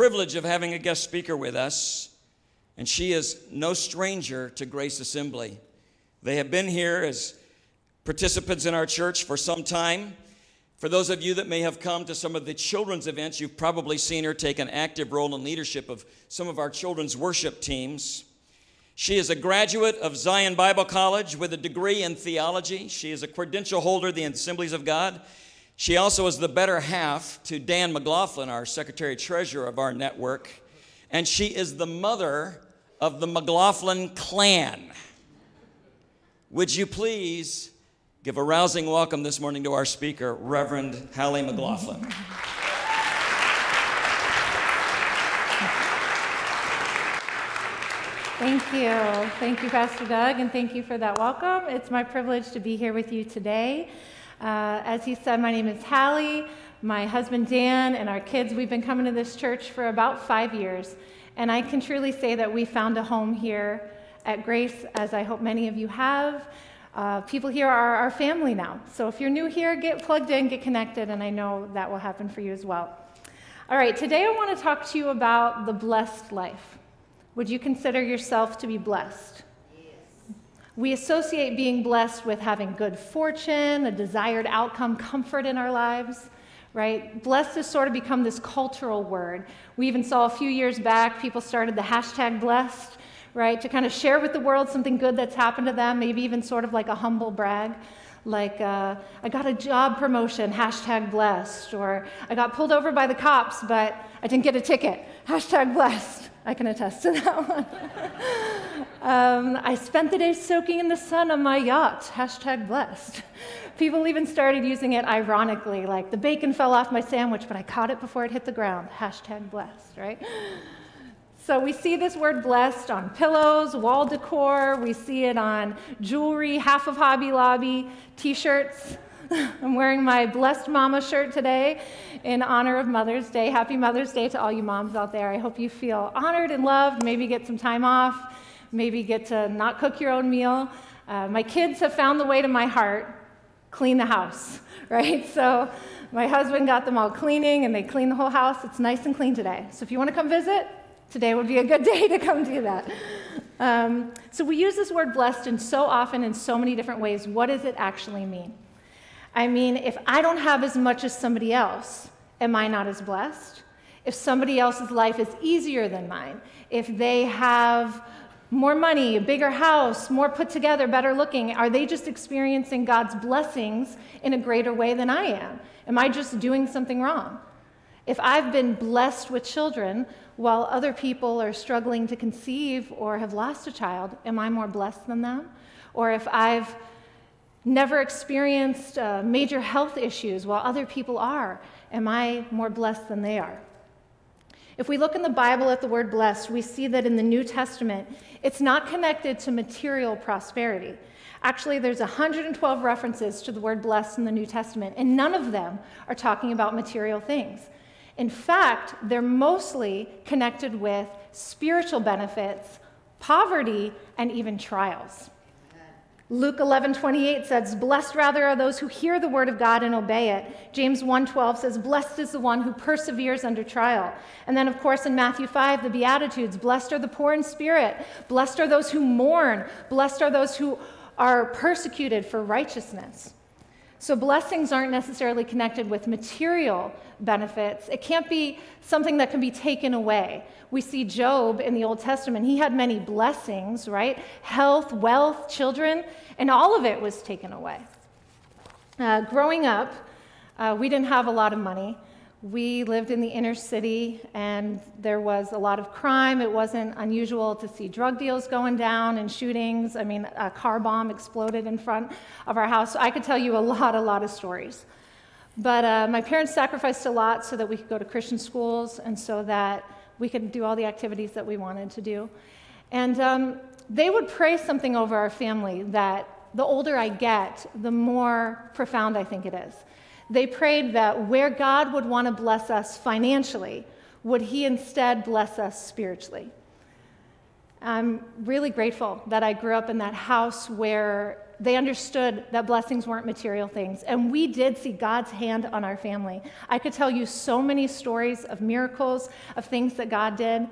privilege of having a guest speaker with us, and she is no stranger to Grace Assembly. They have been here as participants in our church for some time. For those of you that may have come to some of the children's events, you've probably seen her take an active role in leadership of some of our children's worship teams. She is a graduate of Zion Bible College with a degree in theology. She is a credential holder of the Assemblies of God. She also is the better half to Dan McLaughlin, our secretary treasurer of our network. And she is the mother of the McLaughlin clan. Would you please give a rousing welcome this morning to our speaker, Reverend Hallie McLaughlin? Thank you. Thank you, Pastor Doug, and thank you for that welcome. It's my privilege to be here with you today. Uh, as he said, my name is Hallie. My husband Dan and our kids, we've been coming to this church for about five years. And I can truly say that we found a home here at Grace, as I hope many of you have. Uh, people here are our family now. So if you're new here, get plugged in, get connected, and I know that will happen for you as well. All right, today I want to talk to you about the blessed life. Would you consider yourself to be blessed? We associate being blessed with having good fortune, a desired outcome, comfort in our lives, right? Blessed has sort of become this cultural word. We even saw a few years back, people started the hashtag blessed, right, to kind of share with the world something good that's happened to them, maybe even sort of like a humble brag. Like, uh, I got a job promotion, hashtag blessed, or I got pulled over by the cops, but I didn't get a ticket, hashtag blessed. I can attest to that one. Um, I spent the day soaking in the sun on my yacht. Hashtag blessed. People even started using it ironically, like the bacon fell off my sandwich, but I caught it before it hit the ground. Hashtag blessed, right? So we see this word blessed on pillows, wall decor, we see it on jewelry, half of Hobby Lobby, t shirts. I'm wearing my Blessed Mama shirt today in honor of Mother's Day. Happy Mother's Day to all you moms out there. I hope you feel honored and loved, maybe get some time off, maybe get to not cook your own meal. Uh, my kids have found the way to my heart clean the house, right? So my husband got them all cleaning and they clean the whole house. It's nice and clean today. So if you want to come visit, today would be a good day to come do that. Um, so we use this word blessed in so often in so many different ways. What does it actually mean? I mean, if I don't have as much as somebody else, am I not as blessed? If somebody else's life is easier than mine, if they have more money, a bigger house, more put together, better looking, are they just experiencing God's blessings in a greater way than I am? Am I just doing something wrong? If I've been blessed with children while other people are struggling to conceive or have lost a child, am I more blessed than them? Or if I've never experienced uh, major health issues while other people are. Am I more blessed than they are? If we look in the Bible at the word blessed, we see that in the New Testament, it's not connected to material prosperity. Actually, there's 112 references to the word blessed in the New Testament, and none of them are talking about material things. In fact, they're mostly connected with spiritual benefits, poverty, and even trials. Luke 11, 28 says, Blessed rather are those who hear the word of God and obey it. James 1, 12 says, Blessed is the one who perseveres under trial. And then, of course, in Matthew 5, the Beatitudes, Blessed are the poor in spirit. Blessed are those who mourn. Blessed are those who are persecuted for righteousness. So, blessings aren't necessarily connected with material benefits. It can't be something that can be taken away. We see Job in the Old Testament, he had many blessings, right? Health, wealth, children, and all of it was taken away. Uh, growing up, uh, we didn't have a lot of money. We lived in the inner city and there was a lot of crime. It wasn't unusual to see drug deals going down and shootings. I mean, a car bomb exploded in front of our house. I could tell you a lot, a lot of stories. But uh, my parents sacrificed a lot so that we could go to Christian schools and so that we could do all the activities that we wanted to do. And um, they would pray something over our family that the older I get, the more profound I think it is. They prayed that where God would want to bless us financially, would He instead bless us spiritually? I'm really grateful that I grew up in that house where they understood that blessings weren't material things. And we did see God's hand on our family. I could tell you so many stories of miracles, of things that God did.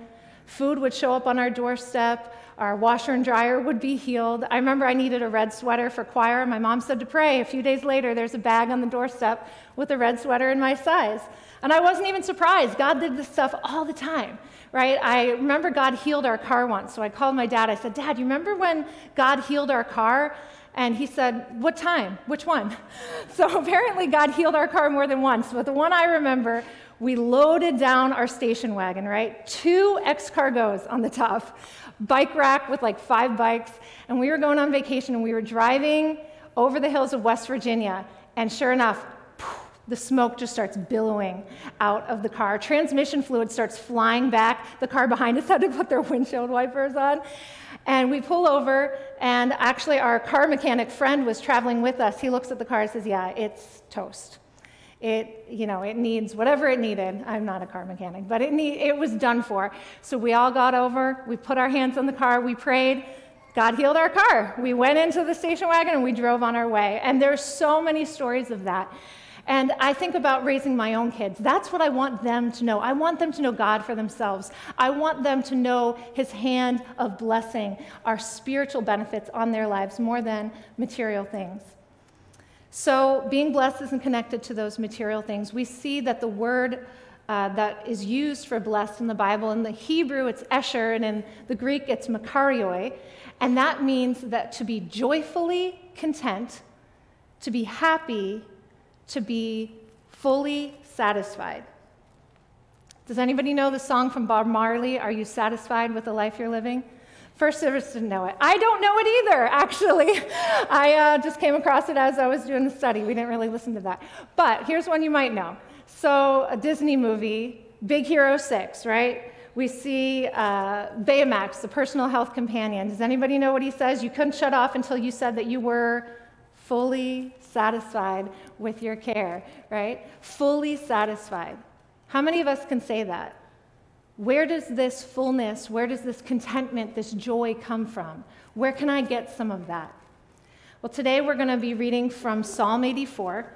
Food would show up on our doorstep, our washer and dryer would be healed. I remember I needed a red sweater for choir. My mom said to pray. A few days later, there's a bag on the doorstep with a red sweater in my size. And I wasn't even surprised. God did this stuff all the time, right? I remember God healed our car once. So I called my dad. I said, Dad, you remember when God healed our car? And he said, What time? Which one? So apparently, God healed our car more than once. But the one I remember, we loaded down our station wagon, right? Two X cargos on the top, bike rack with like five bikes. And we were going on vacation and we were driving over the hills of West Virginia. And sure enough, the smoke just starts billowing out of the car. Transmission fluid starts flying back. The car behind us had to put their windshield wipers on. And we pull over, and actually, our car mechanic friend was traveling with us. He looks at the car and says, Yeah, it's toast. It, you know, it needs whatever it needed. I'm not a car mechanic, but it, need, it was done for. So we all got over, we put our hands on the car, we prayed. God healed our car. We went into the station wagon and we drove on our way. And there's so many stories of that. And I think about raising my own kids. That's what I want them to know. I want them to know God for themselves. I want them to know His hand of blessing, our spiritual benefits on their lives more than material things. So, being blessed isn't connected to those material things. We see that the word uh, that is used for blessed in the Bible, in the Hebrew it's esher, and in the Greek it's makarioi, and that means that to be joyfully content, to be happy, to be fully satisfied. Does anybody know the song from Bob Marley, Are You Satisfied with the Life You're Living? First service didn't know it. I don't know it either, actually. I uh, just came across it as I was doing the study. We didn't really listen to that. But here's one you might know. So, a Disney movie, Big Hero 6, right? We see uh, Baymax, the personal health companion. Does anybody know what he says? You couldn't shut off until you said that you were fully satisfied with your care, right? Fully satisfied. How many of us can say that? Where does this fullness, where does this contentment, this joy come from? Where can I get some of that? Well, today we're going to be reading from Psalm 84,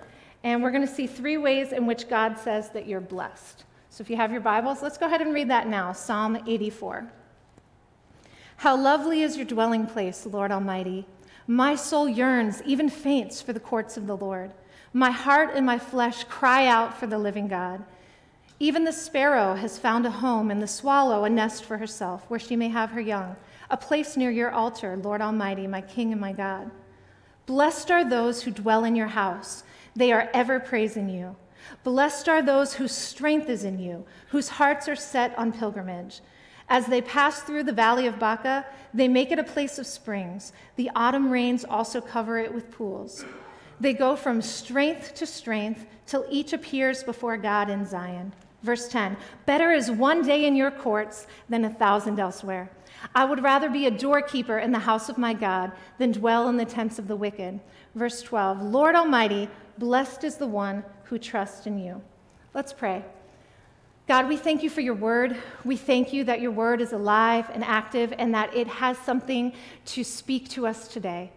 and we're going to see three ways in which God says that you're blessed. So if you have your Bibles, let's go ahead and read that now Psalm 84. How lovely is your dwelling place, Lord Almighty. My soul yearns, even faints, for the courts of the Lord. My heart and my flesh cry out for the living God. Even the sparrow has found a home, and the swallow a nest for herself, where she may have her young, a place near your altar, Lord Almighty, my King and my God. Blessed are those who dwell in your house, they are ever praising you. Blessed are those whose strength is in you, whose hearts are set on pilgrimage. As they pass through the valley of Baca, they make it a place of springs. The autumn rains also cover it with pools. They go from strength to strength till each appears before God in Zion. Verse 10 Better is one day in your courts than a thousand elsewhere. I would rather be a doorkeeper in the house of my God than dwell in the tents of the wicked. Verse 12 Lord Almighty, blessed is the one who trusts in you. Let's pray. God, we thank you for your word. We thank you that your word is alive and active and that it has something to speak to us today.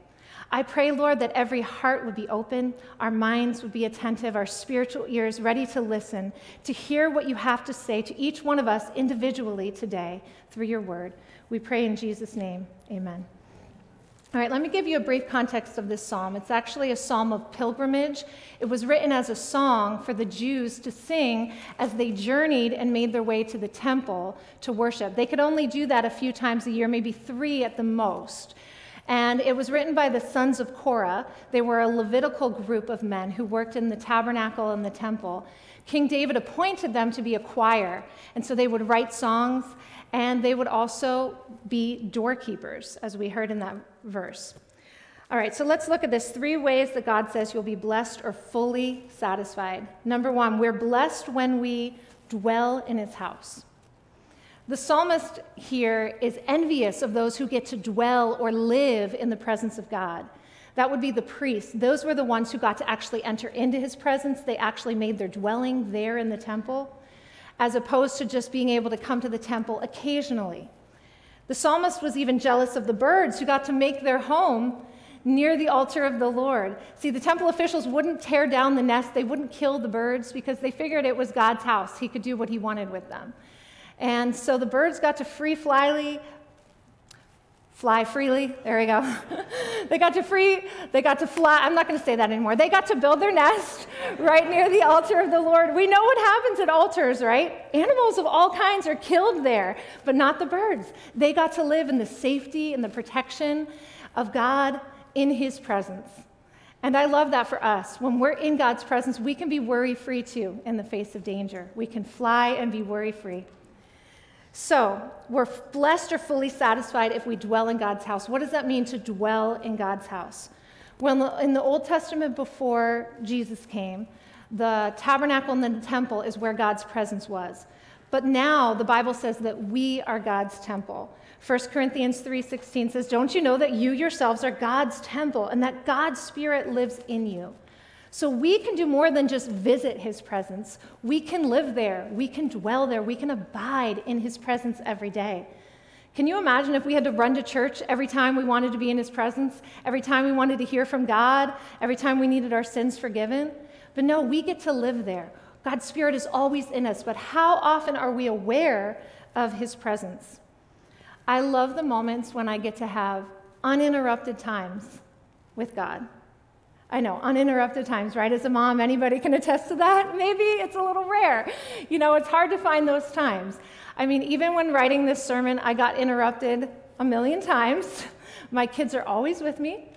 I pray, Lord, that every heart would be open, our minds would be attentive, our spiritual ears ready to listen, to hear what you have to say to each one of us individually today through your word. We pray in Jesus' name. Amen. All right, let me give you a brief context of this psalm. It's actually a psalm of pilgrimage. It was written as a song for the Jews to sing as they journeyed and made their way to the temple to worship. They could only do that a few times a year, maybe three at the most. And it was written by the sons of Korah. They were a Levitical group of men who worked in the tabernacle and the temple. King David appointed them to be a choir, and so they would write songs and they would also be doorkeepers, as we heard in that verse. All right, so let's look at this three ways that God says you'll be blessed or fully satisfied. Number one, we're blessed when we dwell in his house. The psalmist here is envious of those who get to dwell or live in the presence of God. That would be the priests. Those were the ones who got to actually enter into his presence. They actually made their dwelling there in the temple as opposed to just being able to come to the temple occasionally. The psalmist was even jealous of the birds who got to make their home near the altar of the Lord. See, the temple officials wouldn't tear down the nest, they wouldn't kill the birds because they figured it was God's house. He could do what he wanted with them. And so the birds got to free flyly, fly freely. There we go. they got to free, they got to fly. I'm not going to say that anymore. They got to build their nest right near the altar of the Lord. We know what happens at altars, right? Animals of all kinds are killed there, but not the birds. They got to live in the safety and the protection of God in His presence. And I love that for us. When we're in God's presence, we can be worry free too in the face of danger. We can fly and be worry free. So, we're blessed or fully satisfied if we dwell in God's house. What does that mean to dwell in God's house? Well, in the Old Testament before Jesus came, the tabernacle and the temple is where God's presence was. But now the Bible says that we are God's temple. 1 Corinthians 3:16 says, "Don't you know that you yourselves are God's temple and that God's spirit lives in you?" So we can do more than just visit his presence. We can live there, we can dwell there, we can abide in his presence every day. Can you imagine if we had to run to church every time we wanted to be in his presence, every time we wanted to hear from God, every time we needed our sins forgiven? But no, we get to live there. God's Spirit is always in us, but how often are we aware of his presence? I love the moments when I get to have uninterrupted times with God. I know, uninterrupted times, right? As a mom, anybody can attest to that. Maybe it's a little rare. You know, it's hard to find those times. I mean, even when writing this sermon, I got interrupted a million times. My kids are always with me,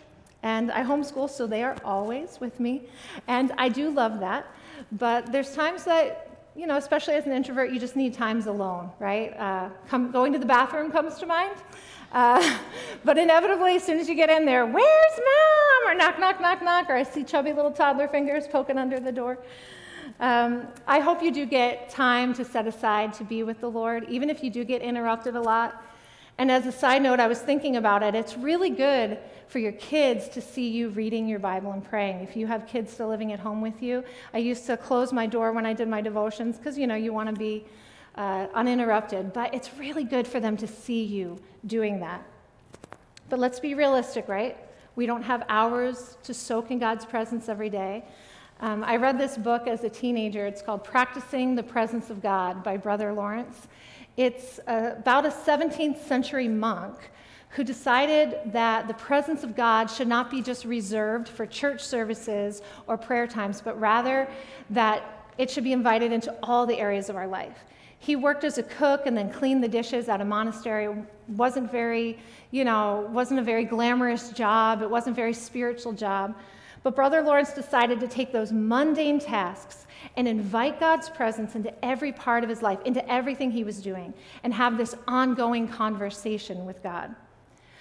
and I homeschool, so they are always with me. And I do love that. But there's times that, you know, especially as an introvert, you just need times alone, right? Uh, come, going to the bathroom comes to mind. Uh, but inevitably, as soon as you get in there, where's mom? Or knock, knock, knock, knock, or I see chubby little toddler fingers poking under the door. Um, I hope you do get time to set aside to be with the Lord, even if you do get interrupted a lot. And as a side note, I was thinking about it. It's really good for your kids to see you reading your Bible and praying. If you have kids still living at home with you, I used to close my door when I did my devotions because, you know, you want to be uh, uninterrupted, but it's really good for them to see you doing that. But let's be realistic, right? We don't have hours to soak in God's presence every day. Um, I read this book as a teenager. It's called Practicing the Presence of God by Brother Lawrence. It's uh, about a 17th century monk who decided that the presence of God should not be just reserved for church services or prayer times, but rather that it should be invited into all the areas of our life. He worked as a cook and then cleaned the dishes at a monastery. wasn't very, you know, wasn't a very glamorous job. It wasn't a very spiritual job. But Brother Lawrence decided to take those mundane tasks and invite God's presence into every part of his life, into everything he was doing, and have this ongoing conversation with God.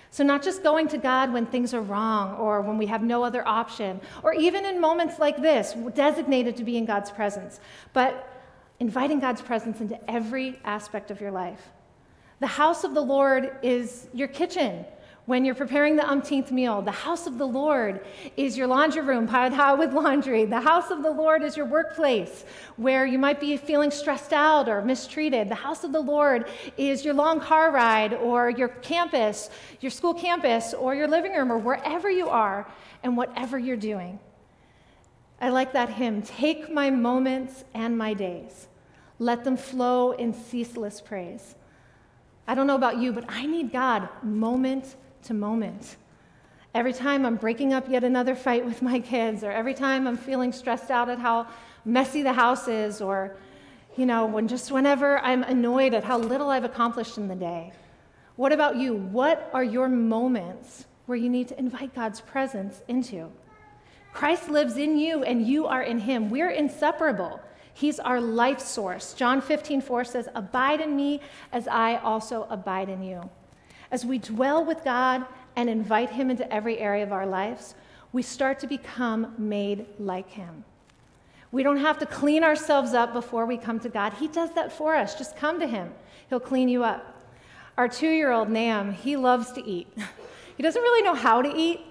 So, not just going to God when things are wrong or when we have no other option, or even in moments like this, designated to be in God's presence, but inviting God's presence into every aspect of your life. The house of the Lord is your kitchen when you're preparing the umpteenth meal. The house of the Lord is your laundry room piled high with laundry. The house of the Lord is your workplace where you might be feeling stressed out or mistreated. The house of the Lord is your long car ride or your campus, your school campus, or your living room or wherever you are and whatever you're doing. I like that hymn Take my moments and my days, let them flow in ceaseless praise. I don't know about you, but I need God moment to moment. Every time I'm breaking up yet another fight with my kids, or every time I'm feeling stressed out at how messy the house is, or, you know, when just whenever I'm annoyed at how little I've accomplished in the day. What about you? What are your moments where you need to invite God's presence into? Christ lives in you and you are in him. We're inseparable. He's our life source. John 15, 4 says, Abide in me as I also abide in you. As we dwell with God and invite him into every area of our lives, we start to become made like him. We don't have to clean ourselves up before we come to God. He does that for us. Just come to him, he'll clean you up. Our two year old Nam, he loves to eat. He doesn't really know how to eat,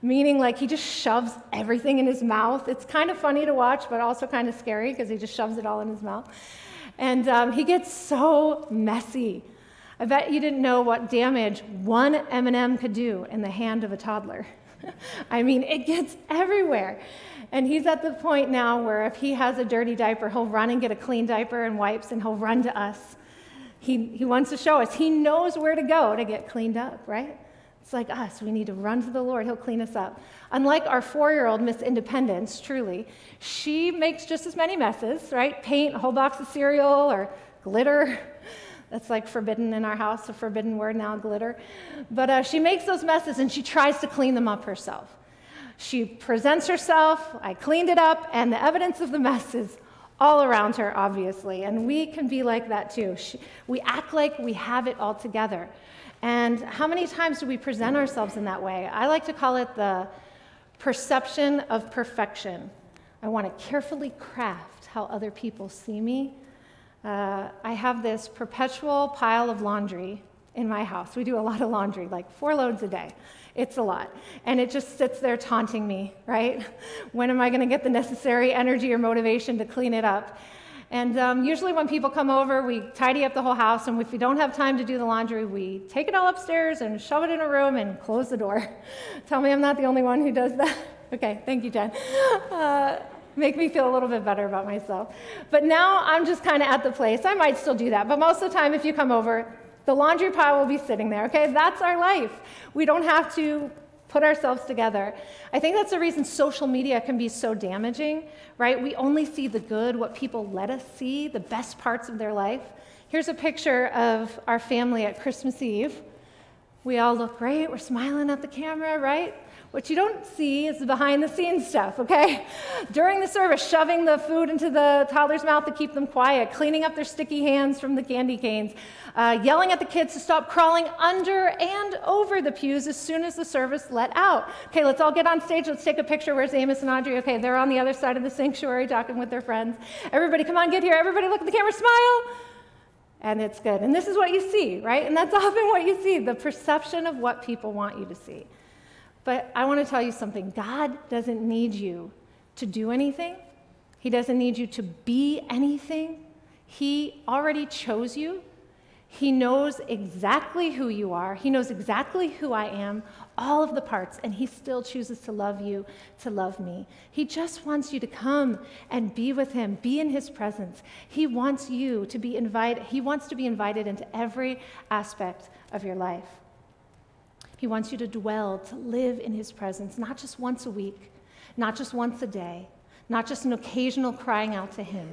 meaning like he just shoves everything in his mouth. It's kind of funny to watch, but also kind of scary because he just shoves it all in his mouth. And um, he gets so messy. I bet you didn't know what damage one M&M could do in the hand of a toddler. I mean, it gets everywhere. And he's at the point now where if he has a dirty diaper, he'll run and get a clean diaper and wipes and he'll run to us. He, he wants to show us. He knows where to go to get cleaned up, right? It's like us. We need to run to the Lord. He'll clean us up. Unlike our four year old Miss Independence, truly, she makes just as many messes, right? Paint, a whole box of cereal, or glitter. That's like forbidden in our house, a forbidden word now, glitter. But uh, she makes those messes and she tries to clean them up herself. She presents herself, I cleaned it up, and the evidence of the mess is all around her, obviously. And we can be like that too. She, we act like we have it all together. And how many times do we present ourselves in that way? I like to call it the perception of perfection. I want to carefully craft how other people see me. Uh, I have this perpetual pile of laundry in my house. We do a lot of laundry, like four loads a day. It's a lot. And it just sits there taunting me, right? When am I going to get the necessary energy or motivation to clean it up? And um, usually, when people come over, we tidy up the whole house. And if we don't have time to do the laundry, we take it all upstairs and shove it in a room and close the door. Tell me I'm not the only one who does that. okay, thank you, Jen. Uh, make me feel a little bit better about myself. But now I'm just kind of at the place. I might still do that. But most of the time, if you come over, the laundry pile will be sitting there, okay? That's our life. We don't have to put ourselves together. I think that's the reason social media can be so damaging, right? We only see the good, what people let us see, the best parts of their life. Here's a picture of our family at Christmas Eve. We all look great, we're smiling at the camera, right? What you don't see is the behind the scenes stuff, okay? During the service, shoving the food into the toddler's mouth to keep them quiet, cleaning up their sticky hands from the candy canes, uh, yelling at the kids to stop crawling under and over the pews as soon as the service let out. Okay, let's all get on stage. Let's take a picture. Where's Amos and Audrey? Okay, they're on the other side of the sanctuary talking with their friends. Everybody, come on, get here. Everybody, look at the camera, smile and it's good. And this is what you see, right? And that's often what you see the perception of what people want you to see. But I want to tell you something God doesn't need you to do anything, He doesn't need you to be anything. He already chose you. He knows exactly who you are. He knows exactly who I am, all of the parts, and He still chooses to love you, to love me. He just wants you to come and be with Him, be in His presence. He wants you to be invited, He wants to be invited into every aspect of your life. He wants you to dwell, to live in His presence, not just once a week, not just once a day, not just an occasional crying out to Him.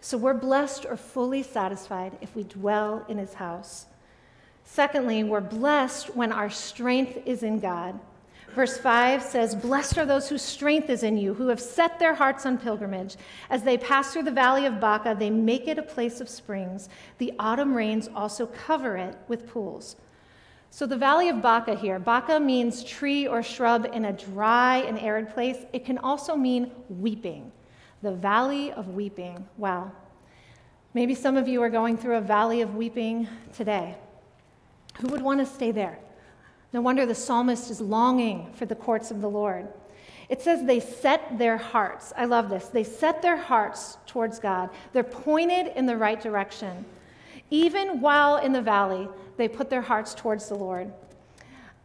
So we're blessed or fully satisfied if we dwell in His house. Secondly, we're blessed when our strength is in God. Verse 5 says, Blessed are those whose strength is in you, who have set their hearts on pilgrimage. As they pass through the valley of Baca, they make it a place of springs. The autumn rains also cover it with pools. So, the Valley of Baca here, Baca means tree or shrub in a dry and arid place. It can also mean weeping. The Valley of Weeping. Wow. Maybe some of you are going through a valley of weeping today. Who would want to stay there? No wonder the psalmist is longing for the courts of the Lord. It says they set their hearts. I love this. They set their hearts towards God. They're pointed in the right direction. Even while in the valley, they put their hearts towards the Lord.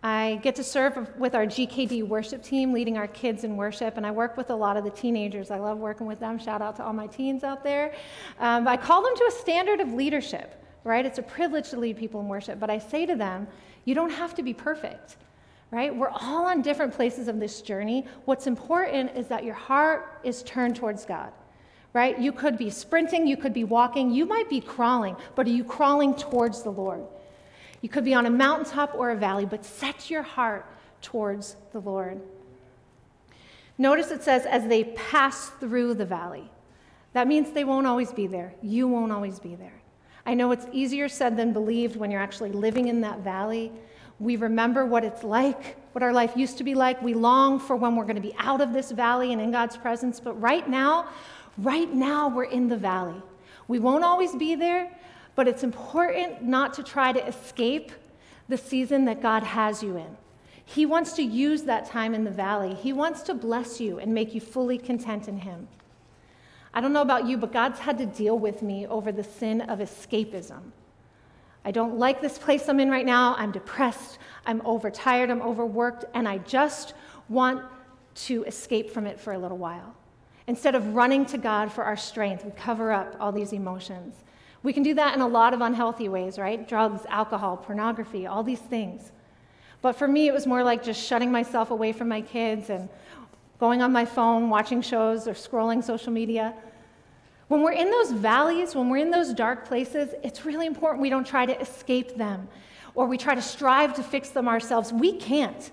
I get to serve with our GKD worship team, leading our kids in worship, and I work with a lot of the teenagers. I love working with them. Shout out to all my teens out there. Um, I call them to a standard of leadership, right? It's a privilege to lead people in worship, but I say to them, you don't have to be perfect, right? We're all on different places of this journey. What's important is that your heart is turned towards God right? You could be sprinting, you could be walking, you might be crawling, but are you crawling towards the Lord? You could be on a mountaintop or a valley, but set your heart towards the Lord. Notice it says, as they pass through the valley. That means they won't always be there. You won't always be there. I know it's easier said than believed when you're actually living in that valley. We remember what it's like, what our life used to be like. We long for when we're going to be out of this valley and in God's presence. But right now, right now, we're in the valley. We won't always be there, but it's important not to try to escape the season that God has you in. He wants to use that time in the valley. He wants to bless you and make you fully content in Him. I don't know about you, but God's had to deal with me over the sin of escapism. I don't like this place I'm in right now. I'm depressed. I'm overtired. I'm overworked. And I just want to escape from it for a little while. Instead of running to God for our strength, we cover up all these emotions. We can do that in a lot of unhealthy ways, right? Drugs, alcohol, pornography, all these things. But for me, it was more like just shutting myself away from my kids and going on my phone, watching shows, or scrolling social media. When we're in those valleys, when we're in those dark places, it's really important we don't try to escape them or we try to strive to fix them ourselves. We can't.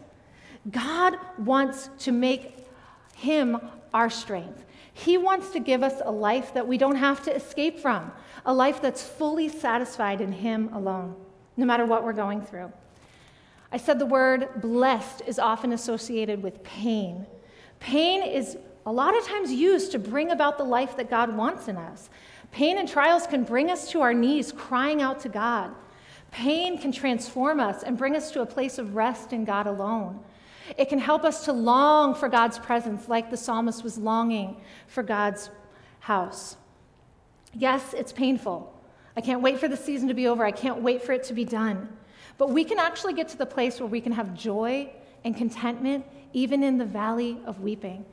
God wants to make Him our strength. He wants to give us a life that we don't have to escape from, a life that's fully satisfied in Him alone, no matter what we're going through. I said the word blessed is often associated with pain. Pain is a lot of times used to bring about the life that God wants in us. Pain and trials can bring us to our knees crying out to God. Pain can transform us and bring us to a place of rest in God alone. It can help us to long for God's presence, like the psalmist was longing for God's house. Yes, it's painful. I can't wait for the season to be over. I can't wait for it to be done. But we can actually get to the place where we can have joy and contentment even in the valley of weeping.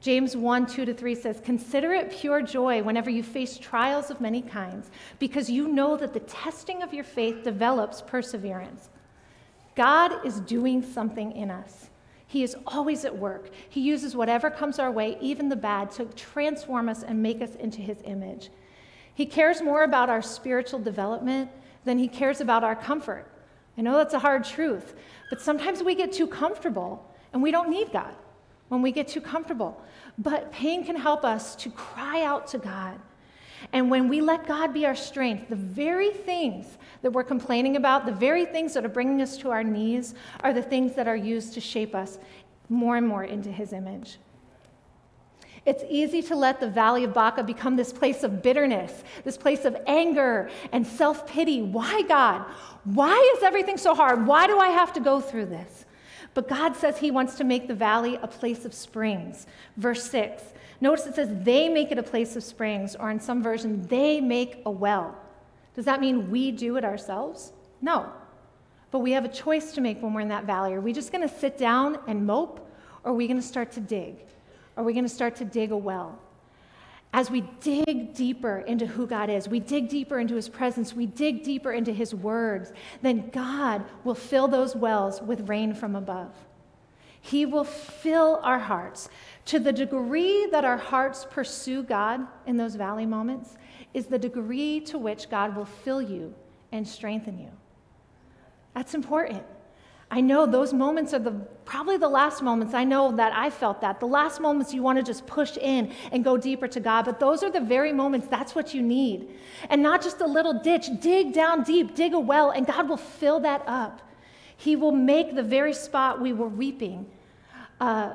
James 1 2 to 3 says, Consider it pure joy whenever you face trials of many kinds, because you know that the testing of your faith develops perseverance. God is doing something in us. He is always at work. He uses whatever comes our way, even the bad, to transform us and make us into his image. He cares more about our spiritual development than he cares about our comfort. I know that's a hard truth, but sometimes we get too comfortable and we don't need God when we get too comfortable. But pain can help us to cry out to God. And when we let God be our strength, the very things that we're complaining about, the very things that are bringing us to our knees, are the things that are used to shape us more and more into His image. It's easy to let the Valley of Baca become this place of bitterness, this place of anger and self pity. Why, God? Why is everything so hard? Why do I have to go through this? But God says He wants to make the valley a place of springs. Verse 6. Notice it says, they make it a place of springs, or in some version, they make a well. Does that mean we do it ourselves? No. But we have a choice to make when we're in that valley. Are we just going to sit down and mope, or are we going to start to dig? Are we going to start to dig a well? As we dig deeper into who God is, we dig deeper into His presence, we dig deeper into His words, then God will fill those wells with rain from above. He will fill our hearts. To the degree that our hearts pursue God in those valley moments, is the degree to which God will fill you and strengthen you. That's important. I know those moments are the probably the last moments. I know that I felt that. The last moments you want to just push in and go deeper to God, but those are the very moments that's what you need. And not just a little ditch, dig down deep, dig a well and God will fill that up. He will make the very spot we were weeping a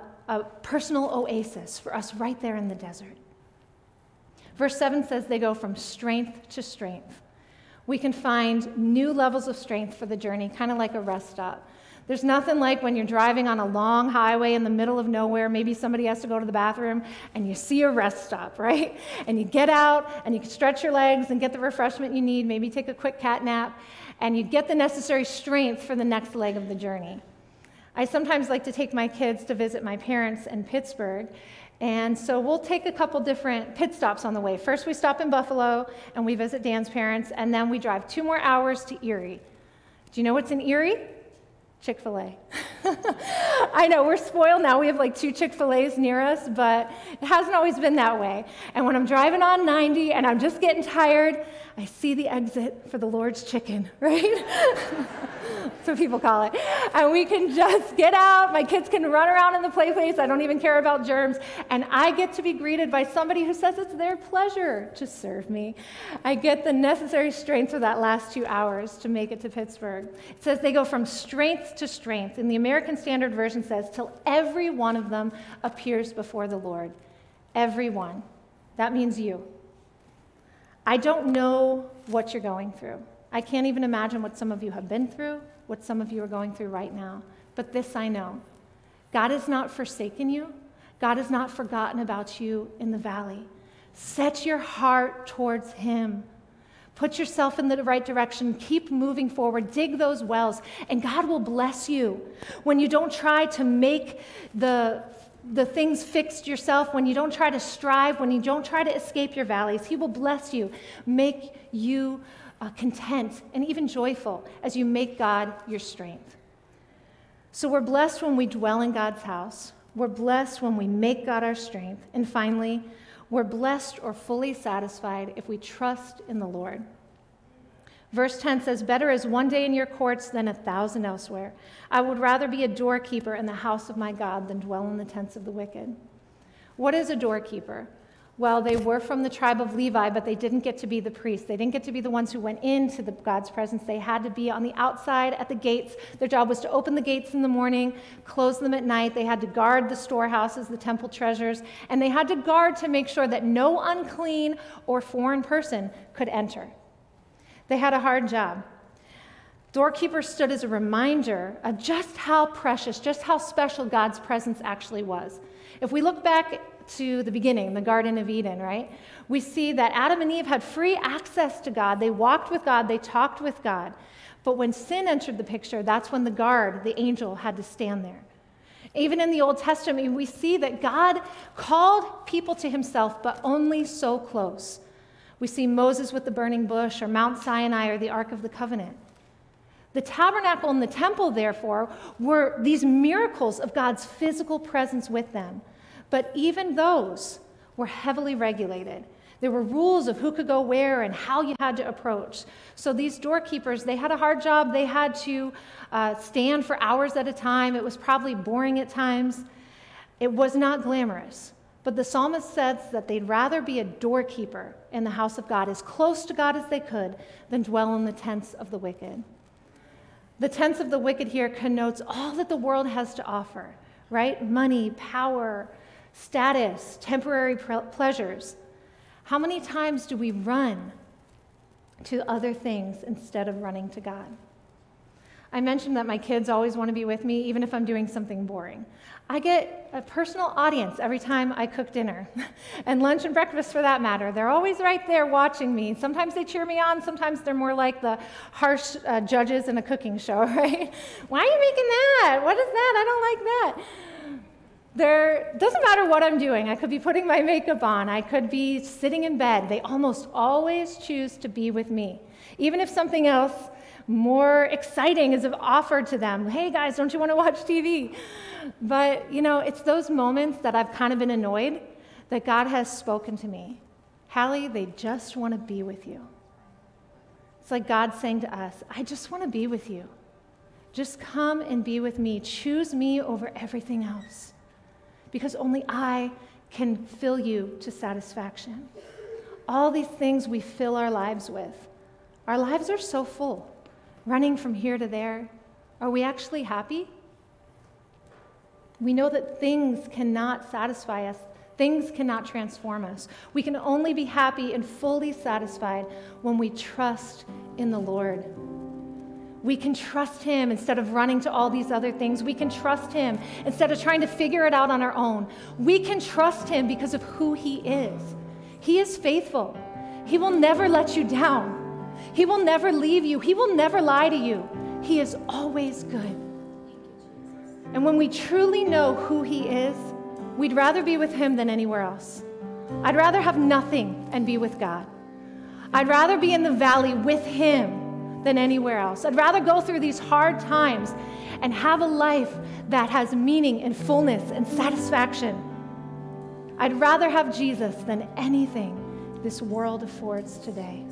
personal oasis for us right there in the desert. Verse 7 says they go from strength to strength. We can find new levels of strength for the journey, kind of like a rest stop. There's nothing like when you're driving on a long highway in the middle of nowhere, maybe somebody has to go to the bathroom, and you see a rest stop, right? And you get out and you can stretch your legs and get the refreshment you need, maybe take a quick cat nap, and you get the necessary strength for the next leg of the journey. I sometimes like to take my kids to visit my parents in Pittsburgh. And so we'll take a couple different pit stops on the way. First, we stop in Buffalo and we visit Dan's parents, and then we drive two more hours to Erie. Do you know what's in Erie? Chick fil A. I know, we're spoiled now. We have like two Chick fil A's near us, but it hasn't always been that way. And when I'm driving on 90 and I'm just getting tired, I see the exit for the Lord's chicken, right? That's what people call it. And we can just get out. My kids can run around in the play place. I don't even care about germs. And I get to be greeted by somebody who says it's their pleasure to serve me. I get the necessary strength for that last two hours to make it to Pittsburgh. It says they go from strength to strength. In the American Standard Version says, till every one of them appears before the Lord. Every one. That means you. I don't know what you're going through. I can't even imagine what some of you have been through, what some of you are going through right now. But this I know God has not forsaken you, God has not forgotten about you in the valley. Set your heart towards Him. Put yourself in the right direction. Keep moving forward. Dig those wells, and God will bless you. When you don't try to make the, the things fixed yourself, when you don't try to strive, when you don't try to escape your valleys, He will bless you, make you uh, content and even joyful as you make God your strength. So we're blessed when we dwell in God's house. We're blessed when we make God our strength. And finally, we're blessed or fully satisfied if we trust in the Lord. Verse 10 says, Better is one day in your courts than a thousand elsewhere. I would rather be a doorkeeper in the house of my God than dwell in the tents of the wicked. What is a doorkeeper? Well, they were from the tribe of Levi, but they didn't get to be the priests. They didn't get to be the ones who went into the, God's presence. They had to be on the outside at the gates. Their job was to open the gates in the morning, close them at night. They had to guard the storehouses, the temple treasures, and they had to guard to make sure that no unclean or foreign person could enter. They had a hard job. Doorkeepers stood as a reminder of just how precious, just how special God's presence actually was. If we look back to the beginning, the Garden of Eden, right? We see that Adam and Eve had free access to God. They walked with God, they talked with God. But when sin entered the picture, that's when the guard, the angel, had to stand there. Even in the Old Testament, we see that God called people to himself, but only so close. We see Moses with the burning bush, or Mount Sinai, or the Ark of the Covenant. The tabernacle and the temple, therefore, were these miracles of God's physical presence with them. But even those were heavily regulated. There were rules of who could go where and how you had to approach. So these doorkeepers, they had a hard job. They had to uh, stand for hours at a time. It was probably boring at times. It was not glamorous. But the psalmist says that they'd rather be a doorkeeper in the house of God, as close to God as they could, than dwell in the tents of the wicked. The tents of the wicked here connotes all that the world has to offer, right? Money, power, status, temporary pleasures. How many times do we run to other things instead of running to God? I mentioned that my kids always want to be with me, even if I'm doing something boring. I get a personal audience every time I cook dinner, and lunch and breakfast for that matter. They're always right there watching me. Sometimes they cheer me on, sometimes they're more like the harsh uh, judges in a cooking show, right? Why are you making that? What is that? I don't like that. There doesn't matter what I'm doing. I could be putting my makeup on. I could be sitting in bed. They almost always choose to be with me. Even if something else more exciting is offered to them. Hey guys, don't you want to watch TV? But you know, it's those moments that I've kind of been annoyed that God has spoken to me. Hallie, they just want to be with you. It's like God saying to us, I just want to be with you. Just come and be with me. Choose me over everything else because only I can fill you to satisfaction. All these things we fill our lives with. Our lives are so full, running from here to there. Are we actually happy? We know that things cannot satisfy us, things cannot transform us. We can only be happy and fully satisfied when we trust in the Lord. We can trust Him instead of running to all these other things. We can trust Him instead of trying to figure it out on our own. We can trust Him because of who He is. He is faithful, He will never let you down, He will never leave you, He will never lie to you. He is always good. And when we truly know who He is, we'd rather be with Him than anywhere else. I'd rather have nothing and be with God. I'd rather be in the valley with Him than anywhere else. I'd rather go through these hard times and have a life that has meaning and fullness and satisfaction. I'd rather have Jesus than anything this world affords today.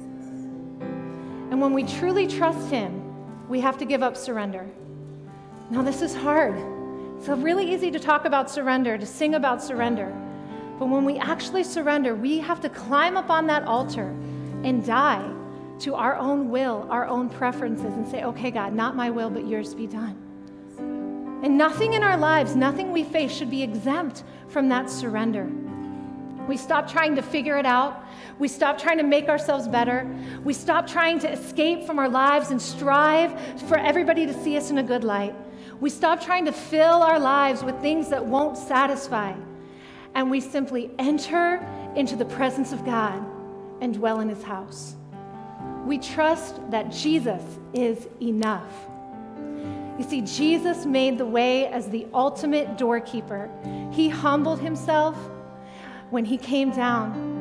And when we truly trust Him, we have to give up surrender. Now, this is hard. It's really easy to talk about surrender, to sing about surrender. But when we actually surrender, we have to climb up on that altar and die to our own will, our own preferences, and say, okay, God, not my will, but yours be done. And nothing in our lives, nothing we face should be exempt from that surrender. We stop trying to figure it out. We stop trying to make ourselves better. We stop trying to escape from our lives and strive for everybody to see us in a good light. We stop trying to fill our lives with things that won't satisfy. And we simply enter into the presence of God and dwell in his house. We trust that Jesus is enough. You see, Jesus made the way as the ultimate doorkeeper. He humbled himself when he came down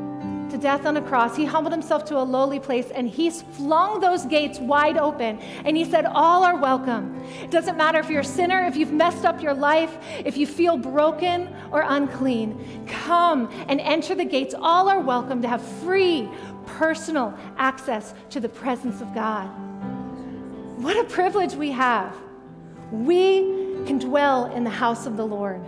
to death on a cross. He humbled himself to a lowly place and he flung those gates wide open. And he said, All are welcome. It doesn't matter if you're a sinner, if you've messed up your life, if you feel broken or unclean. Come and enter the gates. All are welcome to have free, personal access to the presence of God. What a privilege we have. We can dwell in the house of the Lord.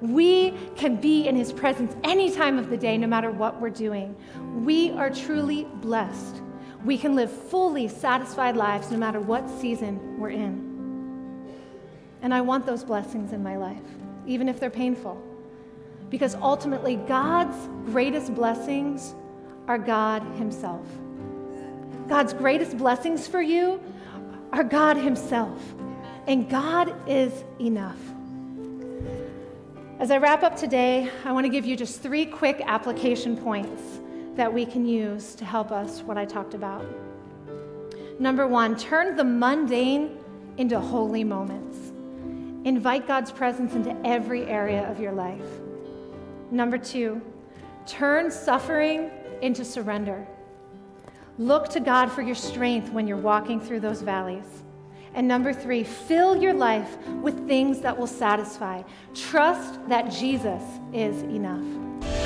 We can be in his presence any time of the day, no matter what we're doing. We are truly blessed. We can live fully satisfied lives no matter what season we're in. And I want those blessings in my life, even if they're painful. Because ultimately, God's greatest blessings are God Himself. God's greatest blessings for you are God Himself and God is enough. As I wrap up today, I want to give you just three quick application points that we can use to help us what I talked about. Number one, turn the mundane into holy moments. Invite God's presence into every area of your life. Number two, turn suffering into surrender. Look to God for your strength when you're walking through those valleys. And number three, fill your life with things that will satisfy. Trust that Jesus is enough.